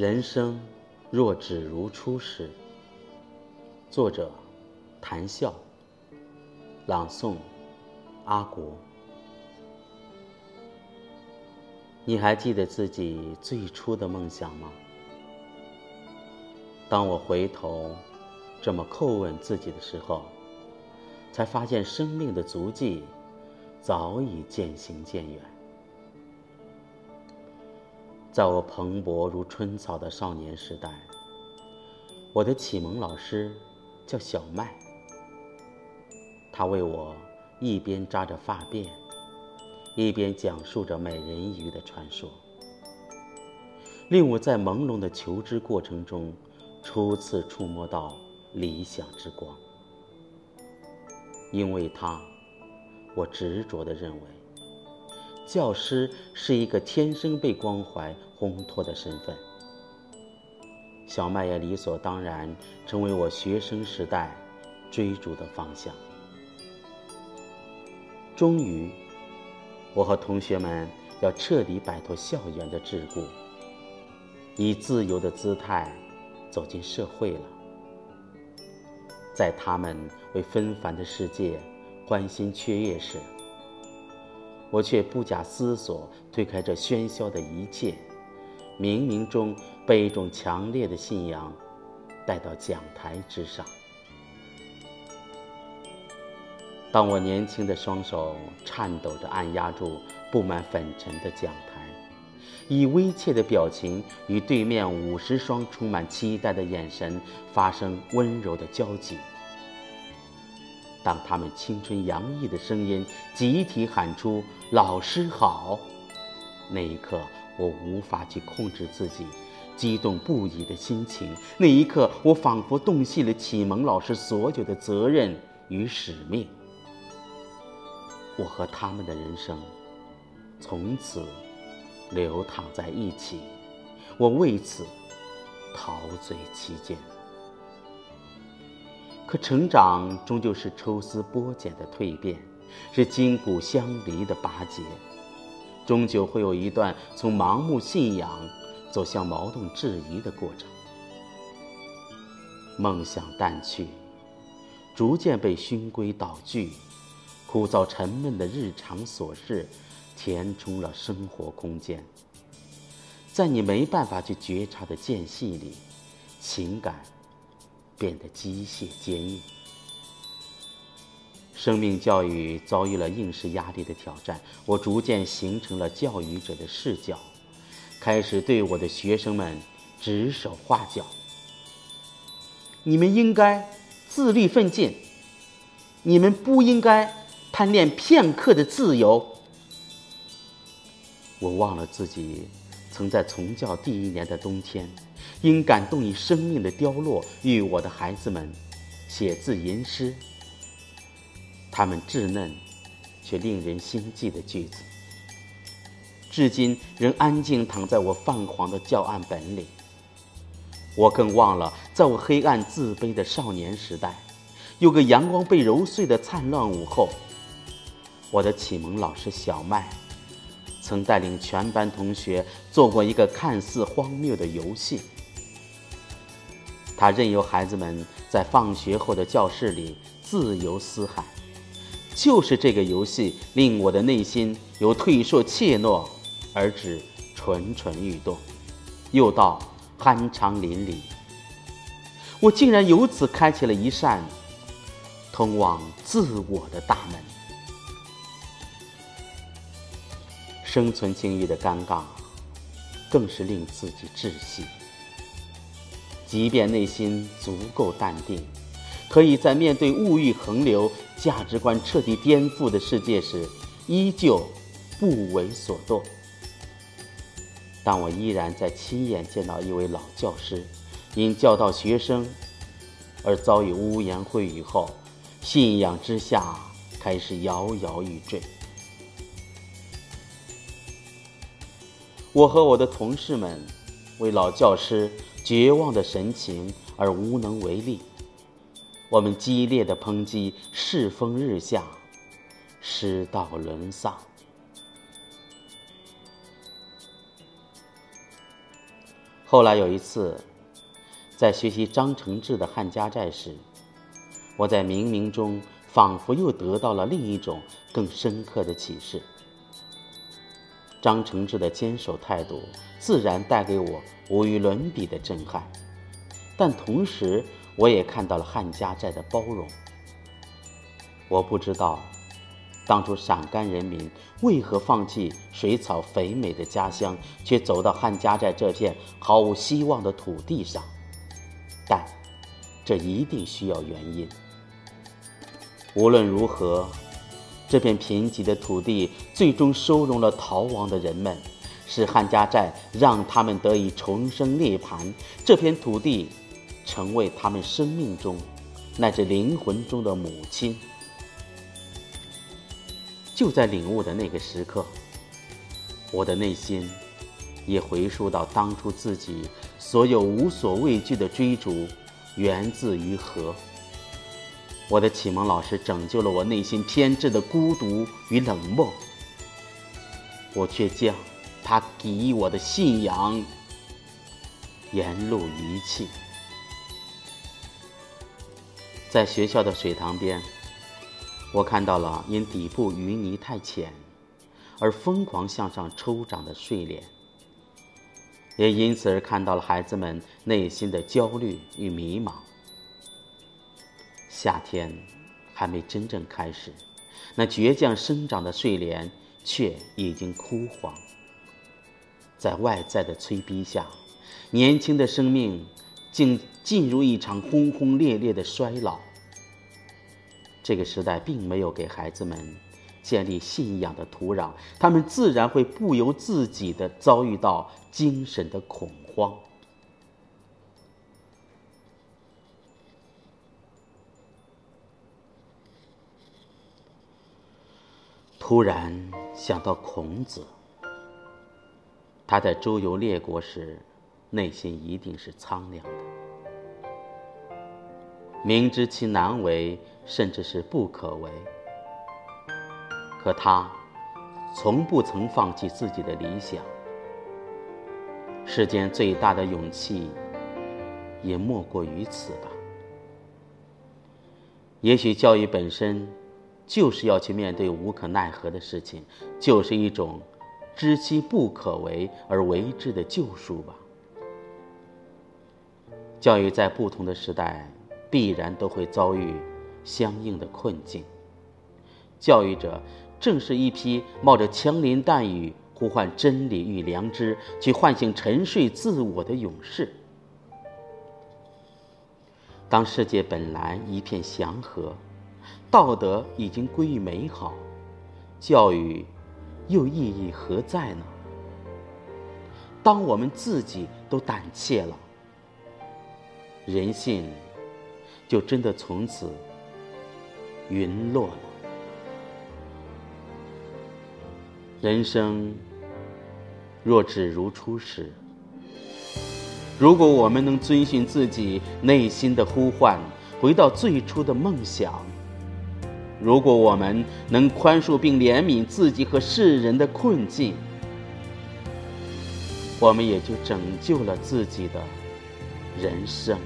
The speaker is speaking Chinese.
人生若只如初时。作者：谈笑。朗诵：阿国。你还记得自己最初的梦想吗？当我回头这么叩问自己的时候，才发现生命的足迹早已渐行渐远。在我蓬勃如春草的少年时代，我的启蒙老师叫小麦。他为我一边扎着发辫，一边讲述着美人鱼的传说，令我在朦胧的求知过程中，初次触摸到理想之光。因为他，我执着地认为。教师是一个天生被关怀烘托的身份，小麦也理所当然成为我学生时代追逐的方向。终于，我和同学们要彻底摆脱校园的桎梏，以自由的姿态走进社会了。在他们为纷繁的世界欢欣雀跃时，我却不假思索推开这喧嚣的一切，冥冥中被一种强烈的信仰带到讲台之上。当我年轻的双手颤抖着按压住布满粉尘的讲台，以微怯的表情与对面五十双充满期待的眼神发生温柔的交集。当他们青春洋溢的声音集体喊出“老师好”，那一刻，我无法去控制自己激动不已的心情。那一刻，我仿佛洞悉了启蒙老师所有的责任与使命。我和他们的人生从此流淌在一起，我为此陶醉其间。可成长终究是抽丝剥茧的蜕变，是筋骨相离的拔节，终究会有一段从盲目信仰走向矛盾质疑的过程。梦想淡去，逐渐被循规蹈矩、枯燥沉闷的日常琐事填充了生活空间。在你没办法去觉察的间隙里，情感。变得机械坚硬。生命教育遭遇了应试压力的挑战，我逐渐形成了教育者的视角，开始对我的学生们指手画脚。你们应该自律奋进，你们不应该贪恋片刻的自由。我忘了自己曾在从教第一年的冬天。因感动于生命的凋落，与我的孩子们写字吟诗。他们稚嫩却令人心悸的句子，至今仍安静躺在我泛黄的教案本里。我更忘了，在我黑暗自卑的少年时代，有个阳光被揉碎的灿烂午后，我的启蒙老师小麦曾带领全班同学做过一个看似荒谬的游戏。他任由孩子们在放学后的教室里自由嘶喊，就是这个游戏令我的内心由退缩怯懦而至蠢蠢欲动，又到酣畅淋漓。我竟然由此开启了一扇通往自我的大门。生存境遇的尴尬，更是令自己窒息。即便内心足够淡定，可以在面对物欲横流、价值观彻底颠覆的世界时，依旧不为所动。但我依然在亲眼见到一位老教师，因教导学生而遭遇污言秽语后，信仰之下开始摇摇欲坠。我和我的同事们为老教师。绝望的神情而无能为力，我们激烈的抨击世风日下，师道沦丧。后来有一次，在学习张承志的《汉家寨》时，我在冥冥中仿佛又得到了另一种更深刻的启示。张承志的坚守态度，自然带给我无与伦比的震撼，但同时，我也看到了汉家寨的包容。我不知道，当初陕甘人民为何放弃水草肥美的家乡，却走到汉家寨这片毫无希望的土地上，但这一定需要原因。无论如何。这片贫瘠的土地最终收容了逃亡的人们，使汉家寨让他们得以重生涅槃。这片土地成为他们生命中乃至灵魂中的母亲。就在领悟的那个时刻，我的内心也回溯到当初自己所有无所畏惧的追逐，源自于何？我的启蒙老师拯救了我内心偏执的孤独与冷漠，我却将他给予我的信仰沿路遗弃。在学校的水塘边，我看到了因底部淤泥太浅而疯狂向上抽长的睡莲，也因此而看到了孩子们内心的焦虑与迷茫。夏天还没真正开始，那倔强生长的睡莲却已经枯黄。在外在的催逼下，年轻的生命竟进入一场轰轰烈烈的衰老。这个时代并没有给孩子们建立信仰的土壤，他们自然会不由自己的遭遇到精神的恐慌。突然想到孔子，他在周游列国时，内心一定是苍凉的。明知其难为，甚至是不可为，可他从不曾放弃自己的理想。世间最大的勇气，也莫过于此吧。也许教育本身。就是要去面对无可奈何的事情，就是一种知其不可为而为之的救赎吧。教育在不同的时代，必然都会遭遇相应的困境。教育者正是一批冒着枪林弹雨呼唤真理与良知，去唤醒沉睡自我的勇士。当世界本来一片祥和。道德已经归于美好，教育又意义何在呢？当我们自己都胆怯了，人性就真的从此陨落了。人生若只如初时，如果我们能遵循自己内心的呼唤，回到最初的梦想。如果我们能宽恕并怜悯自己和世人的困境，我们也就拯救了自己的人生。